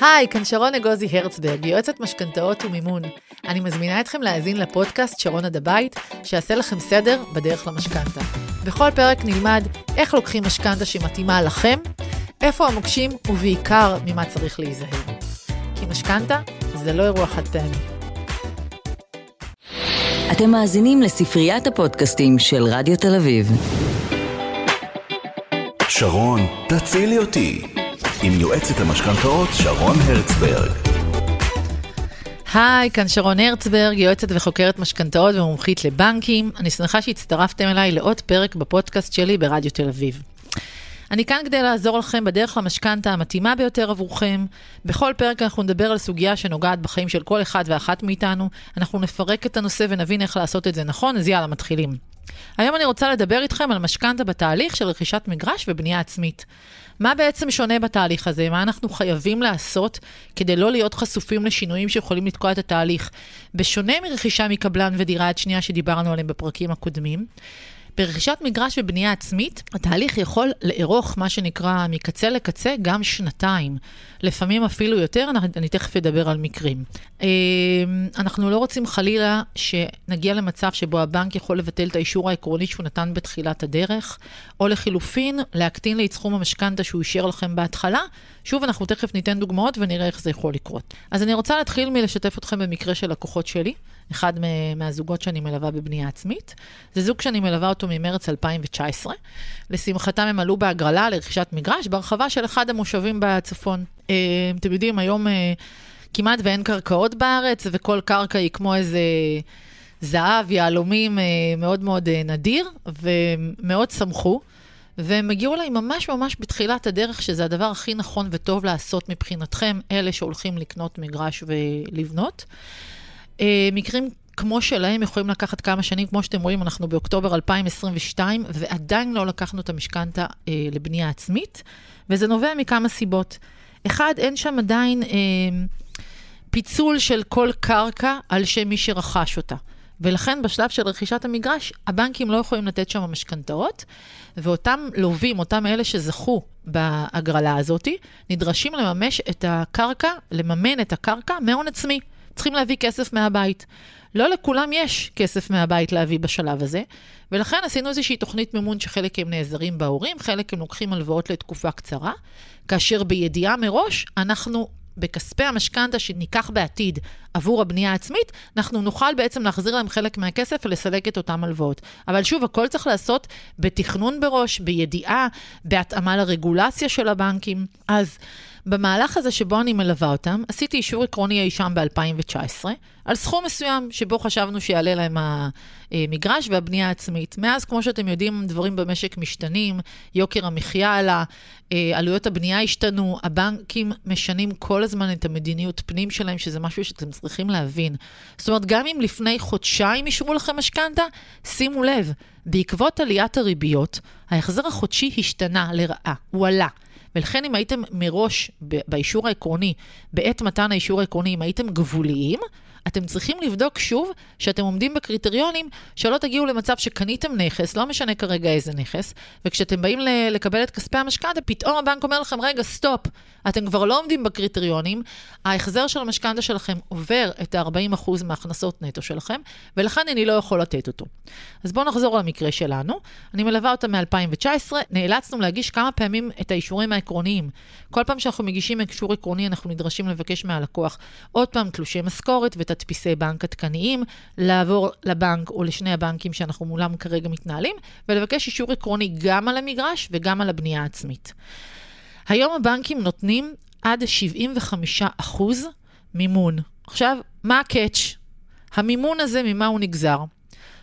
היי, כאן שרון אגוזי הרצברג, יועצת משכנתאות ומימון. אני מזמינה אתכם להאזין לפודקאסט שרון עד הבית, שיעשה לכם סדר בדרך למשכנתה. בכל פרק נלמד איך לוקחים משכנתה שמתאימה לכם, איפה המוקשים ובעיקר ממה צריך להיזהר. כי משכנתה זה לא אירוע חד פעמי. אתם מאזינים לספריית הפודקאסטים של רדיו תל אביב. שרון, תצילי אותי. עם יועצת המשכנתאות שרון הרצברג. היי, כאן שרון הרצברג, יועצת וחוקרת משכנתאות ומומחית לבנקים. אני שמחה שהצטרפתם אליי לעוד פרק בפודקאסט שלי ברדיו תל אביב. אני כאן כדי לעזור לכם בדרך למשכנתה המתאימה ביותר עבורכם. בכל פרק אנחנו נדבר על סוגיה שנוגעת בחיים של כל אחד ואחת מאיתנו. אנחנו נפרק את הנושא ונבין איך לעשות את זה נכון, אז יאללה, מתחילים. היום אני רוצה לדבר איתכם על משכנתה בתהליך של רכישת מגרש ובנייה עצמית. מה בעצם שונה בתהליך הזה? מה אנחנו חייבים לעשות כדי לא להיות חשופים לשינויים שיכולים לתקוע את התהליך? בשונה מרכישה מקבלן ודירה יד שנייה שדיברנו עליהם בפרקים הקודמים, ברכישת מגרש ובנייה עצמית, התהליך יכול לארוך מה שנקרא מקצה לקצה גם שנתיים. לפעמים אפילו יותר, אני, אני תכף אדבר על מקרים. אמ, אנחנו לא רוצים חלילה שנגיע למצב שבו הבנק יכול לבטל את האישור העקרוני שהוא נתן בתחילת הדרך, או לחילופין, להקטין לי את סכום המשכנתה שהוא אישר לכם בהתחלה. שוב, אנחנו תכף ניתן דוגמאות ונראה איך זה יכול לקרות. אז אני רוצה להתחיל מלשתף אתכם במקרה של לקוחות שלי. אחד מהזוגות שאני מלווה בבנייה עצמית. זה זוג שאני מלווה אותו ממרץ 2019. לשמחתם הם עלו בהגרלה לרכישת מגרש בהרחבה של אחד המושבים בצפון. אה, אתם יודעים, היום אה, כמעט ואין קרקעות בארץ, וכל קרקע היא כמו איזה... זהב, יהלומים אה, מאוד מאוד נדיר, ומאוד שמחו. והם הגיעו אליי ממש ממש בתחילת הדרך, שזה הדבר הכי נכון וטוב לעשות מבחינתכם, אלה שהולכים לקנות מגרש ולבנות. אה, מקרים כמו שלהם יכולים לקחת כמה שנים, כמו שאתם רואים, אנחנו באוקטובר 2022, ועדיין לא לקחנו את המשכנתה אה, לבנייה עצמית, וזה נובע מכמה סיבות. אחד, אין שם עדיין אה, פיצול של כל קרקע על שם מי שרכש אותה. ולכן בשלב של רכישת המגרש, הבנקים לא יכולים לתת שם משכנתאות, ואותם לווים, אותם אלה שזכו בהגרלה הזאת, נדרשים לממש את הקרקע, לממן את הקרקע מהון עצמי. צריכים להביא כסף מהבית. לא לכולם יש כסף מהבית להביא בשלב הזה, ולכן עשינו איזושהי תוכנית מימון שחלק הם נעזרים בהורים, חלק הם לוקחים הלוואות לתקופה קצרה, כאשר בידיעה מראש אנחנו בכספי המשכנתה שניקח בעתיד עבור הבנייה העצמית, אנחנו נוכל בעצם להחזיר להם חלק מהכסף ולסלק את אותם הלוואות. אבל שוב, הכל צריך לעשות בתכנון בראש, בידיעה, בהתאמה לרגולציה של הבנקים. אז במהלך הזה שבו אני מלווה אותם, עשיתי אישור עקרוני אי שם ב-2019, על סכום מסוים שבו חשבנו שיעלה להם המגרש והבנייה העצמית. מאז, כמו שאתם יודעים, דברים במשק משתנים, יוקר המחיה עלה, אה, עלויות הבנייה השתנו, הבנקים משנים כל הזמן את המדיניות פנים שלהם, שזה משהו שאתם צריכים להבין. זאת אומרת, גם אם לפני חודשיים אישרו לכם משכנתה, שימו לב, בעקבות עליית הריביות, ההחזר החודשי השתנה לרעה, הוא עלה. ולכן אם הייתם מראש באישור העקרוני, בעת מתן האישור העקרוני, אם הייתם גבוליים, אתם צריכים לבדוק שוב שאתם עומדים בקריטריונים, שלא תגיעו למצב שקניתם נכס, לא משנה כרגע איזה נכס, וכשאתם באים לקבל את כספי המשכנתה, פתאום הבנק אומר לכם, רגע, stop, אתם כבר לא עומדים בקריטריונים, ההחזר של המשכנתה שלכם עובר את ה-40% מההכנסות נטו שלכם, ולכן אני לא יכול לתת אותו. אז בואו נחזור למקרה שלנו. אני מלווה אותה מ-2019, נאלצנו להגיש כמה פעמים את האישורים העקרוניים. כל פעם שאנחנו מגישים אישור עקרוני, אנחנו נדרשים לבקש מהלקוח עוד פעם תלושי משכורת ותדפיסי בנק עדכניים, לעבור לבנק או לשני הבנקים שאנחנו מולם כרגע מתנהלים, ולבקש אישור עקרוני גם על המגרש וגם על הבנייה העצמית. היום הבנקים נותנים עד 75% מימון. עכשיו, מה הקאץ'? המימון הזה, ממה הוא נגזר?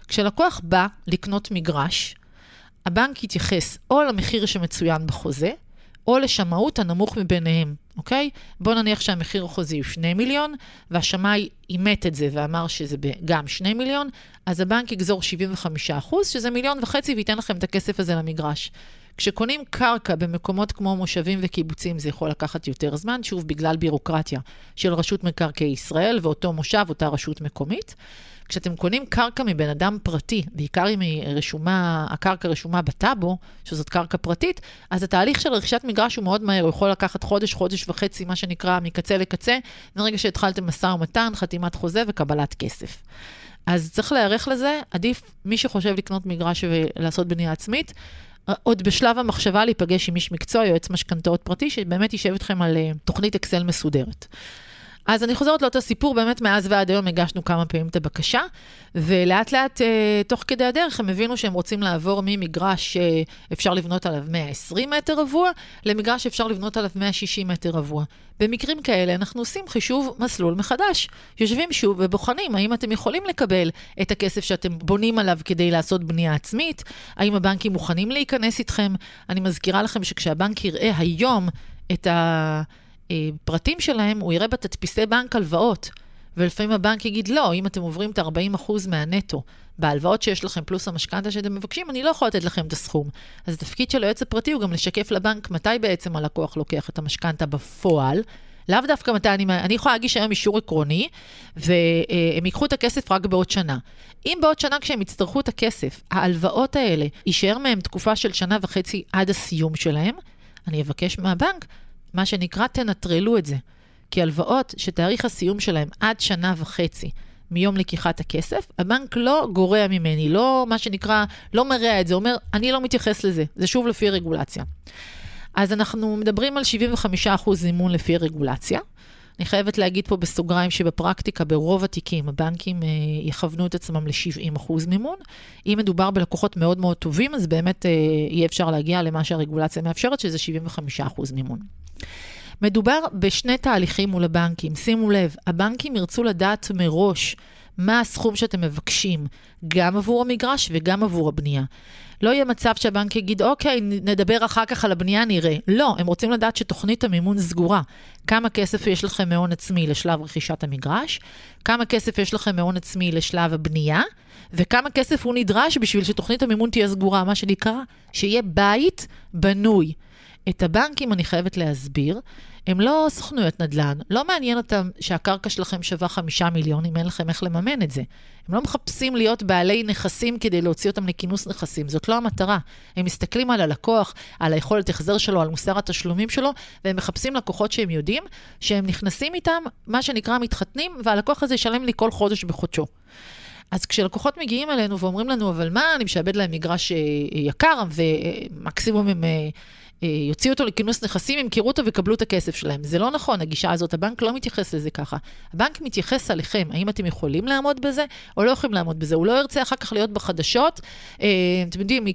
כשלקוח בא לקנות מגרש, הבנק יתייחס או למחיר שמצוין בחוזה, או לשמאות הנמוך מביניהם, אוקיי? בוא נניח שהמחיר החוזי הוא 2 מיליון, והשמאי אימת את זה ואמר שזה גם 2 מיליון, אז הבנק יגזור 75 אחוז, שזה מיליון וחצי, וייתן לכם את הכסף הזה למגרש. כשקונים קרקע במקומות כמו מושבים וקיבוצים זה יכול לקחת יותר זמן, שוב, בגלל בירוקרטיה של רשות מקרקעי ישראל ואותו מושב, אותה רשות מקומית. כשאתם קונים קרקע מבן אדם פרטי, בעיקר אם היא רשומה, הקרקע רשומה בטאבו, שזאת קרקע פרטית, אז התהליך של רכישת מגרש הוא מאוד מהר, הוא יכול לקחת חודש, חודש וחצי, מה שנקרא, מקצה לקצה, מרגע שהתחלתם משא ומתן, חתימת חוזה וקבלת כסף. אז צריך להיערך לזה, עדיף מי שחושב לקנות מגרש ולעשות בנייה עצמית, עוד בשלב המחשבה להיפגש עם איש מקצוע, יועץ משכנתאות פרטי, שבאמת יישב איתכם על uh, תוכנית אקסל מסודרת. אז אני חוזרת לאותו סיפור, באמת מאז ועד היום הגשנו כמה פעמים את הבקשה, ולאט לאט, אה, תוך כדי הדרך, הם הבינו שהם רוצים לעבור ממגרש שאפשר לבנות עליו 120 מטר רבוע, למגרש שאפשר לבנות עליו 160 מטר רבוע. במקרים כאלה אנחנו עושים חישוב מסלול מחדש. יושבים שוב ובוחנים האם אתם יכולים לקבל את הכסף שאתם בונים עליו כדי לעשות בנייה עצמית, האם הבנקים מוכנים להיכנס איתכם. אני מזכירה לכם שכשהבנק יראה היום את ה... הפרטים שלהם, הוא יראה בתדפיסי בנק הלוואות. ולפעמים הבנק יגיד, לא, אם אתם עוברים את ה-40% מהנטו בהלוואות שיש לכם פלוס המשכנתה שאתם מבקשים, אני לא יכול לתת לכם את הסכום. אז התפקיד של היועץ הפרטי הוא גם לשקף לבנק מתי בעצם הלקוח לוקח את המשכנתה בפועל. לאו דווקא מתי אני, אני יכולה להגיש היום אישור עקרוני, והם ייקחו את הכסף רק בעוד שנה. אם בעוד שנה כשהם יצטרכו את הכסף, ההלוואות האלה, יישאר מהם תקופה של שנה וחצי עד הסיום שלהם, אני אבקש מהבנק מה שנקרא, תנטרלו את זה. כי הלוואות שתאריך הסיום שלהם עד שנה וחצי מיום לקיחת הכסף, הבנק לא גורע ממני, לא מה שנקרא, לא מרע את זה, אומר, אני לא מתייחס לזה, זה שוב לפי רגולציה. אז אנחנו מדברים על 75% זימון לפי רגולציה. אני חייבת להגיד פה בסוגריים שבפרקטיקה, ברוב התיקים, הבנקים אה, יכוונו את עצמם ל-70% מימון. אם מדובר בלקוחות מאוד מאוד טובים, אז באמת אה, יהיה אפשר להגיע למה שהרגולציה מאפשרת, שזה 75% מימון. מדובר בשני תהליכים מול הבנקים. שימו לב, הבנקים ירצו לדעת מראש מה הסכום שאתם מבקשים, גם עבור המגרש וגם עבור הבנייה. לא יהיה מצב שהבנק יגיד, אוקיי, נדבר אחר כך על הבנייה, נראה. לא, הם רוצים לדעת שתוכנית המימון סגורה. כמה כסף יש לכם מהון עצמי לשלב רכישת המגרש, כמה כסף יש לכם מהון עצמי לשלב הבנייה, וכמה כסף הוא נדרש בשביל שתוכנית המימון תהיה סגורה, מה שנקרא, שיהיה בית בנוי. את הבנקים, אני חייבת להסביר, הם לא סוכנויות נדל"ן. לא מעניין אותם שהקרקע שלכם שווה חמישה מיליון, אם אין לכם איך לממן את זה. הם לא מחפשים להיות בעלי נכסים כדי להוציא אותם לכינוס נכסים, זאת לא המטרה. הם מסתכלים על הלקוח, על היכולת החזר שלו, על מוסר התשלומים שלו, והם מחפשים לקוחות שהם יודעים שהם נכנסים איתם, מה שנקרא מתחתנים, והלקוח הזה ישלם לי כל חודש בחודשו. אז כשלקוחות מגיעים אלינו ואומרים לנו, אבל מה, אני משעבד להם מגרש אה, יקר, ומקסימום הם... אה, יוציאו אותו לכינוס נכסים, ימכרו אותו ויקבלו את הכסף שלהם. זה לא נכון, הגישה הזאת, הבנק לא מתייחס לזה ככה. הבנק מתייחס עליכם, האם אתם יכולים לעמוד בזה או לא יכולים לעמוד בזה. הוא לא ירצה אחר כך להיות בחדשות. אה, אתם יודעים,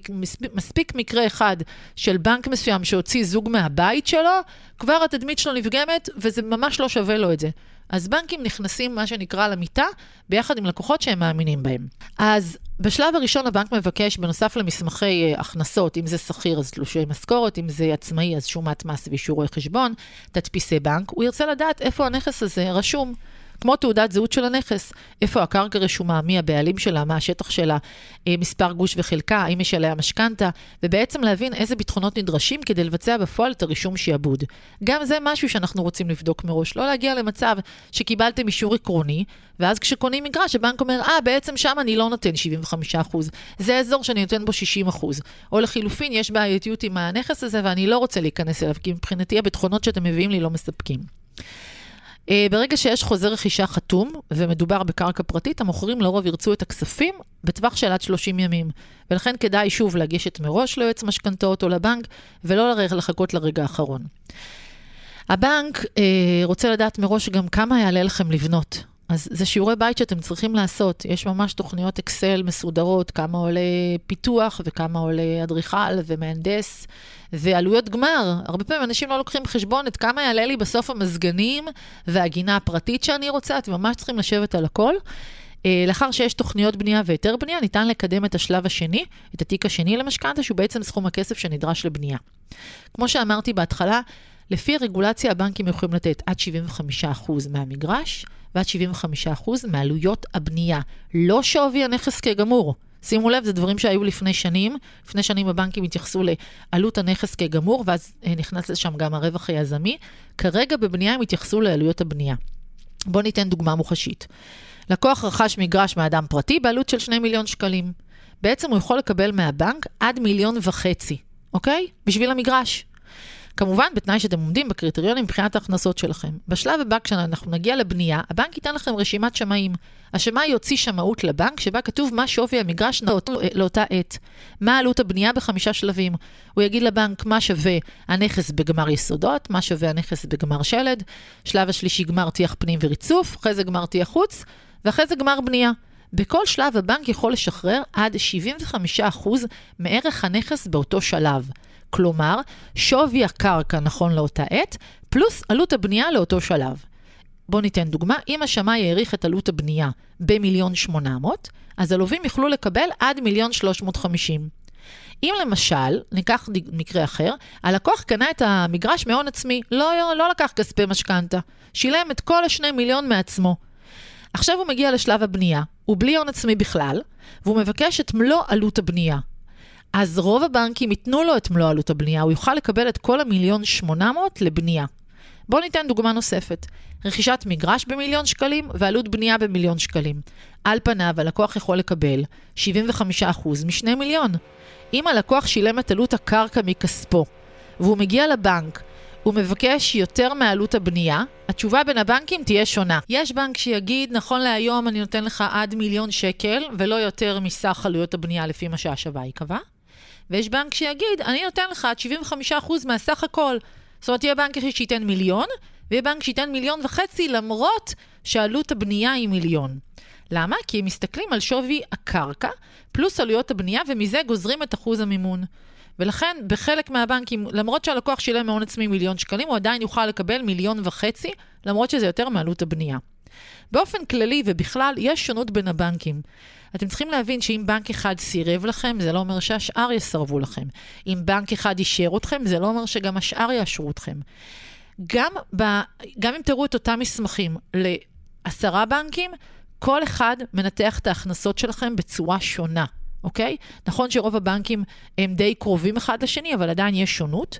מספיק מקרה אחד של בנק מסוים שהוציא זוג מהבית שלו, כבר התדמית שלו נפגמת, וזה ממש לא שווה לו את זה. אז בנקים נכנסים, מה שנקרא, למיטה, ביחד עם לקוחות שהם מאמינים בהם. אז בשלב הראשון הבנק מבקש, בנוסף למסמכי uh, הכנסות, אם זה שכיר אז תלושי משכורת, אם זה עצמאי אז שומת מס ואישורי חשבון, תדפיסי בנק, הוא ירצה לדעת איפה הנכס הזה רשום. כמו תעודת זהות של הנכס, איפה הקרקע רשומה, מי הבעלים שלה, מה השטח שלה, אה, מספר גוש וחלקה, האם יש עליה משכנתה, ובעצם להבין איזה ביטחונות נדרשים כדי לבצע בפועל את הרישום שיעבוד. גם זה משהו שאנחנו רוצים לבדוק מראש, לא להגיע למצב שקיבלתם אישור עקרוני, ואז כשקונים מגרש, הבנק אומר, אה, בעצם שם אני לא נותן 75%, זה אזור שאני נותן בו 60%. או לחילופין, יש בעייתיות עם הנכס הזה ואני לא רוצה להיכנס אליו, כי מבחינתי הביטחונות שאתם מביאים לי לא מספקים. אה, ברגע שיש חוזה רכישה חתום, ומדובר בקרקע פרטית, המוכרים לרוב ירצו את הכספים בטווח של עד 30 ימים. ולכן כדאי שוב לגשת מראש ליועץ משכנתאות או לבנק, ולא לחכות לרגע האחרון. הבנק אה, רוצה לדעת מראש גם כמה יעלה לכם לבנות. אז זה שיעורי בית שאתם צריכים לעשות. יש ממש תוכניות אקסל מסודרות, כמה עולה פיתוח וכמה עולה אדריכל ומהנדס, ועלויות גמר. הרבה פעמים אנשים לא לוקחים בחשבון את כמה יעלה לי בסוף המזגנים והגינה הפרטית שאני רוצה, אתם ממש צריכים לשבת על הכל. אה, לאחר שיש תוכניות בנייה והיתר בנייה, ניתן לקדם את השלב השני, את התיק השני למשכנתה, שהוא בעצם סכום הכסף שנדרש לבנייה. כמו שאמרתי בהתחלה, לפי הרגולציה הבנקים יכולים לתת עד 75% מהמגרש ועד 75% מעלויות הבנייה, לא שווי הנכס כגמור. שימו לב, זה דברים שהיו לפני שנים. לפני שנים הבנקים התייחסו לעלות הנכס כגמור, ואז אה, נכנס לשם גם הרווח היזמי. כרגע בבנייה הם התייחסו לעלויות הבנייה. בואו ניתן דוגמה מוחשית. לקוח רכש מגרש מאדם פרטי בעלות של 2 מיליון שקלים. בעצם הוא יכול לקבל מהבנק עד מיליון וחצי, אוקיי? בשביל המגרש. כמובן, בתנאי שאתם עומדים בקריטריונים מבחינת ההכנסות שלכם. בשלב הבא, כשאנחנו נגיע לבנייה, הבנק ייתן לכם רשימת שמאים. השמאי יוציא שמאות לבנק, שבה כתוב מה שווי המגרש לאות, לאותה עת. מה עלות הבנייה בחמישה שלבים. הוא יגיד לבנק מה שווה הנכס בגמר יסודות, מה שווה הנכס בגמר שלד, שלב השלישי גמר טיח פנים וריצוף, אחרי זה גמר טיח חוץ, ואחרי זה גמר בנייה. בכל שלב הבנק יכול לשחרר עד 75% מערך הנכס באותו שלב. כלומר, שווי הקרקע נכון לאותה עת, פלוס עלות הבנייה לאותו שלב. בואו ניתן דוגמה, אם השמאי העריך את עלות הבנייה במיליון שמונה מאות, אז הלווים יוכלו לקבל עד מיליון שלוש מאות חמישים. אם למשל, ניקח מקרה אחר, הלקוח קנה את המגרש מהון עצמי, לא, לא לקח כספי משכנתה, שילם את כל השני מיליון מעצמו. עכשיו הוא מגיע לשלב הבנייה, הוא בלי הון עצמי בכלל, והוא מבקש את מלוא עלות הבנייה. אז רוב הבנקים ייתנו לו את מלוא עלות הבנייה, הוא יוכל לקבל את כל המיליון שמונה מאות לבנייה. בואו ניתן דוגמה נוספת. רכישת מגרש במיליון שקלים ועלות בנייה במיליון שקלים. על פניו הלקוח יכול לקבל 75% מ-2 מיליון. אם הלקוח שילם את עלות הקרקע מכספו, והוא מגיע לבנק, הוא מבקש יותר מעלות הבנייה, התשובה בין הבנקים תהיה שונה. יש בנק שיגיד, נכון להיום אני נותן לך עד מיליון שקל, ולא יותר מסך עלויות הבנייה לפי מה שהשווה ייקבע. ויש בנק שיגיד, אני נותן לך עד 75% מהסך הכל. זאת אומרת, יהיה בנק שייתן מיליון, ויהיה בנק שייתן מיליון וחצי, למרות שעלות הבנייה היא מיליון. למה? כי הם מסתכלים על שווי הקרקע, פלוס עלויות הבנייה, ומזה גוזרים את אחוז המימון. ולכן, בחלק מהבנקים, למרות שהלקוח שילם מהון עצמי מיליון שקלים, הוא עדיין יוכל לקבל מיליון וחצי, למרות שזה יותר מעלות הבנייה. באופן כללי ובכלל, יש שונות בין הבנקים. אתם צריכים להבין שאם בנק אחד סירב לכם, זה לא אומר שהשאר יסרבו לכם. אם בנק אחד אישר אתכם, זה לא אומר שגם השאר יאשרו אתכם. גם, ב, גם אם תראו את אותם מסמכים לעשרה בנקים, כל אחד מנתח את ההכנסות שלכם בצורה שונה. אוקיי? נכון שרוב הבנקים הם די קרובים אחד לשני, אבל עדיין יש שונות.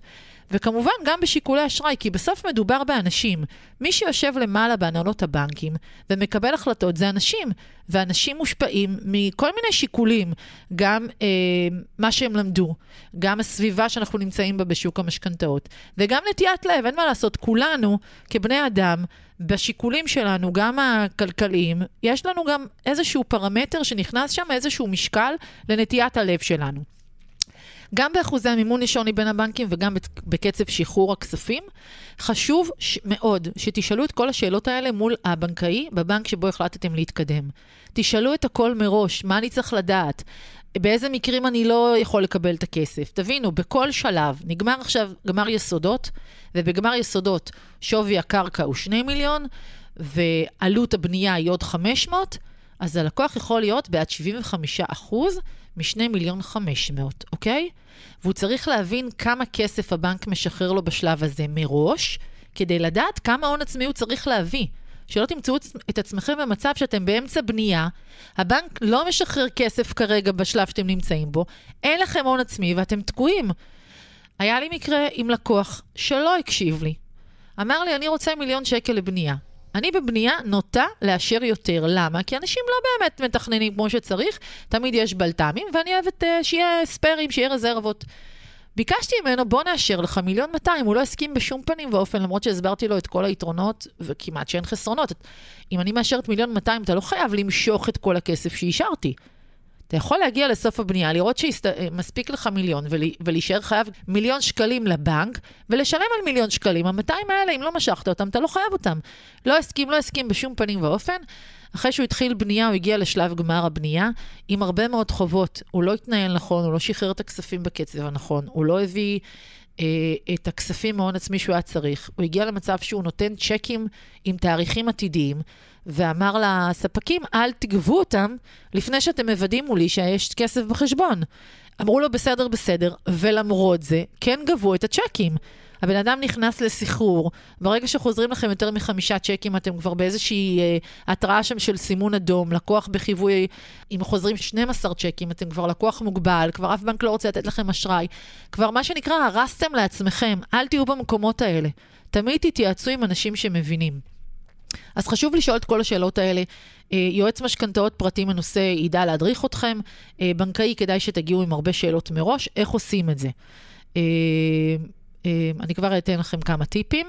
וכמובן גם בשיקולי אשראי, כי בסוף מדובר באנשים. מי שיושב למעלה בהנהלות הבנקים ומקבל החלטות זה אנשים, ואנשים מושפעים מכל מיני שיקולים, גם אה, מה שהם למדו, גם הסביבה שאנחנו נמצאים בה בשוק המשכנתאות, וגם נטיית לב, אין מה לעשות, כולנו כבני אדם, בשיקולים שלנו, גם הכלכליים, יש לנו גם איזשהו פרמטר שנכנס שם, איזשהו משקל לנטיית הלב שלנו. גם באחוזי המימון יש שוני בין הבנקים וגם בקצב שחרור הכספים. חשוב ש- מאוד שתשאלו את כל השאלות האלה מול הבנקאי בבנק שבו החלטתם להתקדם. תשאלו את הכל מראש, מה אני צריך לדעת? באיזה מקרים אני לא יכול לקבל את הכסף. תבינו, בכל שלב, נגמר עכשיו גמר יסודות, ובגמר יסודות שווי הקרקע הוא 2 מיליון, ועלות הבנייה היא עוד 500, אז הלקוח יכול להיות בעד 75 אחוז מ-2 מיליון 500, אוקיי? והוא צריך להבין כמה כסף הבנק משחרר לו בשלב הזה מראש, כדי לדעת כמה הון עצמי הוא צריך להביא. שלא תמצאו את עצמכם במצב שאתם באמצע בנייה, הבנק לא משחרר כסף כרגע בשלב שאתם נמצאים בו, אין לכם הון עצמי ואתם תקועים. היה לי מקרה עם לקוח שלא הקשיב לי. אמר לי, אני רוצה מיליון שקל לבנייה. אני בבנייה נוטה לאשר יותר. למה? כי אנשים לא באמת מתכננים כמו שצריך, תמיד יש בלת"מים, ואני אוהבת uh, שיהיה ספיירים, שיהיה רזרבות. ביקשתי ממנו, בוא נאשר לך מיליון 200, הוא לא הסכים בשום פנים ואופן, למרות שהסברתי לו את כל היתרונות, וכמעט שאין חסרונות. אם אני מאשרת מיליון 200, אתה לא חייב למשוך את כל הכסף שאישרתי. אתה יכול להגיע לסוף הבנייה, לראות שמספיק לך מיליון ולהישאר חייב מיליון שקלים לבנק ולשלם על מיליון שקלים. ה-200 האלה, אם לא משכת אותם, אתה לא חייב אותם. לא הסכים, לא הסכים בשום פנים ואופן. אחרי שהוא התחיל בנייה, הוא הגיע לשלב גמר הבנייה עם הרבה מאוד חובות. הוא לא התנהל נכון, הוא לא שחרר את הכספים בקצב הנכון, הוא לא הביא אה, את הכספים מהון עצמי שהוא היה צריך. הוא הגיע למצב שהוא נותן צ'קים עם תאריכים עתידיים, ואמר לספקים, אל תגבו אותם לפני שאתם מוודאים מולי שיש כסף בחשבון. אמרו לו, בסדר, בסדר, ולמרות זה, כן גבו את הצ'קים. הבן אדם נכנס לסחרור, ברגע שחוזרים לכם יותר מחמישה צ'קים, אתם כבר באיזושהי אה, התראה שם של סימון אדום, לקוח בחיווי, אם חוזרים 12 צ'קים, אתם כבר לקוח מוגבל, כבר אף בנק לא רוצה לתת לכם אשראי. כבר מה שנקרא, הרסתם לעצמכם, אל תהיו במקומות האלה. תמיד תתייעצו עם אנשים שמבינים. אז חשוב לשאול את כל השאלות האלה. אה, יועץ משכנתאות פרטי מנוסה ידע להדריך אתכם, אה, בנקאי כדאי שתגיעו עם הרבה שאלות מראש, איך עושים את זה. אה, אני כבר אתן לכם כמה טיפים.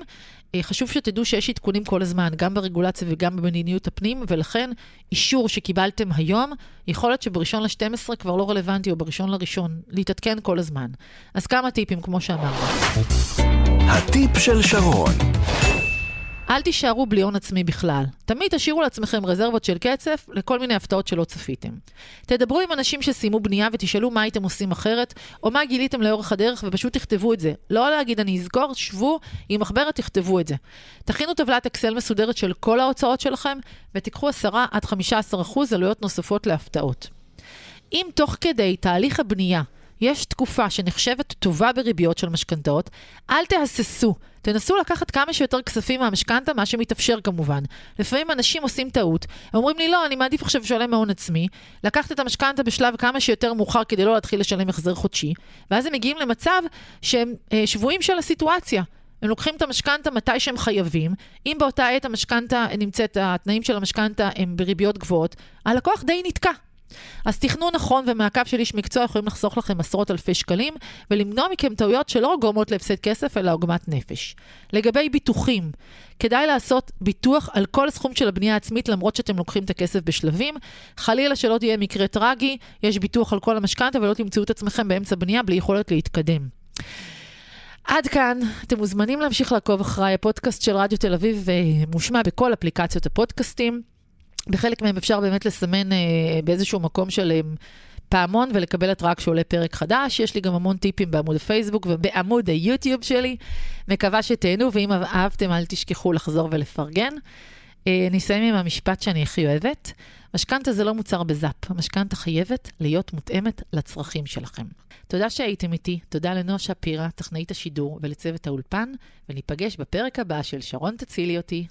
חשוב שתדעו שיש עדכונים כל הזמן, גם ברגולציה וגם במדיניות הפנים, ולכן אישור שקיבלתם היום, יכול להיות שבראשון ל-12 כבר לא רלוונטי, או בראשון לראשון, להתעדכן כל הזמן. אז כמה טיפים, כמו שאמרנו. הטיפ של שרון. אל תישארו בלי הון עצמי בכלל. תמיד תשאירו לעצמכם רזרבות של קצף לכל מיני הפתעות שלא צפיתם. תדברו עם אנשים שסיימו בנייה ותשאלו מה הייתם עושים אחרת, או מה גיליתם לאורך הדרך ופשוט תכתבו את זה. לא להגיד אני אסגור, שבו עם מחברת, תכתבו את זה. תכינו טבלת אקסל מסודרת של כל ההוצאות שלכם, ותיקחו 10 עד 15 אחוז עלויות נוספות להפתעות. אם תוך כדי תהליך הבנייה יש תקופה שנחשבת טובה בריביות של משכנתאות, אל תהססו. תנסו לקחת כמה שיותר כספים מהמשכנתה, מה שמתאפשר כמובן. לפעמים אנשים עושים טעות, הם אומרים לי, לא, אני מעדיף עכשיו לשלם מהון עצמי, לקחת את המשכנתה בשלב כמה שיותר מאוחר כדי לא להתחיל לשלם החזר חודשי, ואז הם מגיעים למצב שהם אה, שבויים של הסיטואציה. הם לוקחים את המשכנתה מתי שהם חייבים, אם באותה עת המשכנתה נמצאת, התנאים של המשכנתה הם בריביות גבוהות, הלקוח די נתקע. אז תכנון נכון ומעקב של איש מקצוע יכולים לחסוך לכם עשרות אלפי שקלים ולמנוע מכם טעויות שלא גורמות להפסד כסף אלא עוגמת נפש. לגבי ביטוחים, כדאי לעשות ביטוח על כל הסכום של הבנייה העצמית למרות שאתם לוקחים את הכסף בשלבים. חלילה שלא תהיה מקרה טרגי, יש ביטוח על כל המשכנתה ולא תמצאו את עצמכם באמצע בנייה בלי יכולת להתקדם. עד כאן, אתם מוזמנים להמשיך לעקוב אחריי, הפודקאסט של רדיו תל אביב אה, מושמע בכל אפליקציות הפודקאסטים. בחלק מהם אפשר באמת לסמן אה, באיזשהו מקום של פעמון ולקבל התראה כשעולה פרק חדש. יש לי גם המון טיפים בעמוד הפייסבוק ובעמוד היוטיוב שלי. מקווה שתהנו, ואם אהבתם אל תשכחו לחזור ולפרגן. אה, אני אסיים עם המשפט שאני הכי אוהבת. משכנתה זה לא מוצר בזאפ, המשכנתה חייבת להיות מותאמת לצרכים שלכם. תודה שהייתם איתי, תודה לנועה שפירא, טכנאית השידור, ולצוות האולפן, וניפגש בפרק הבא של שרון תצילי אותי.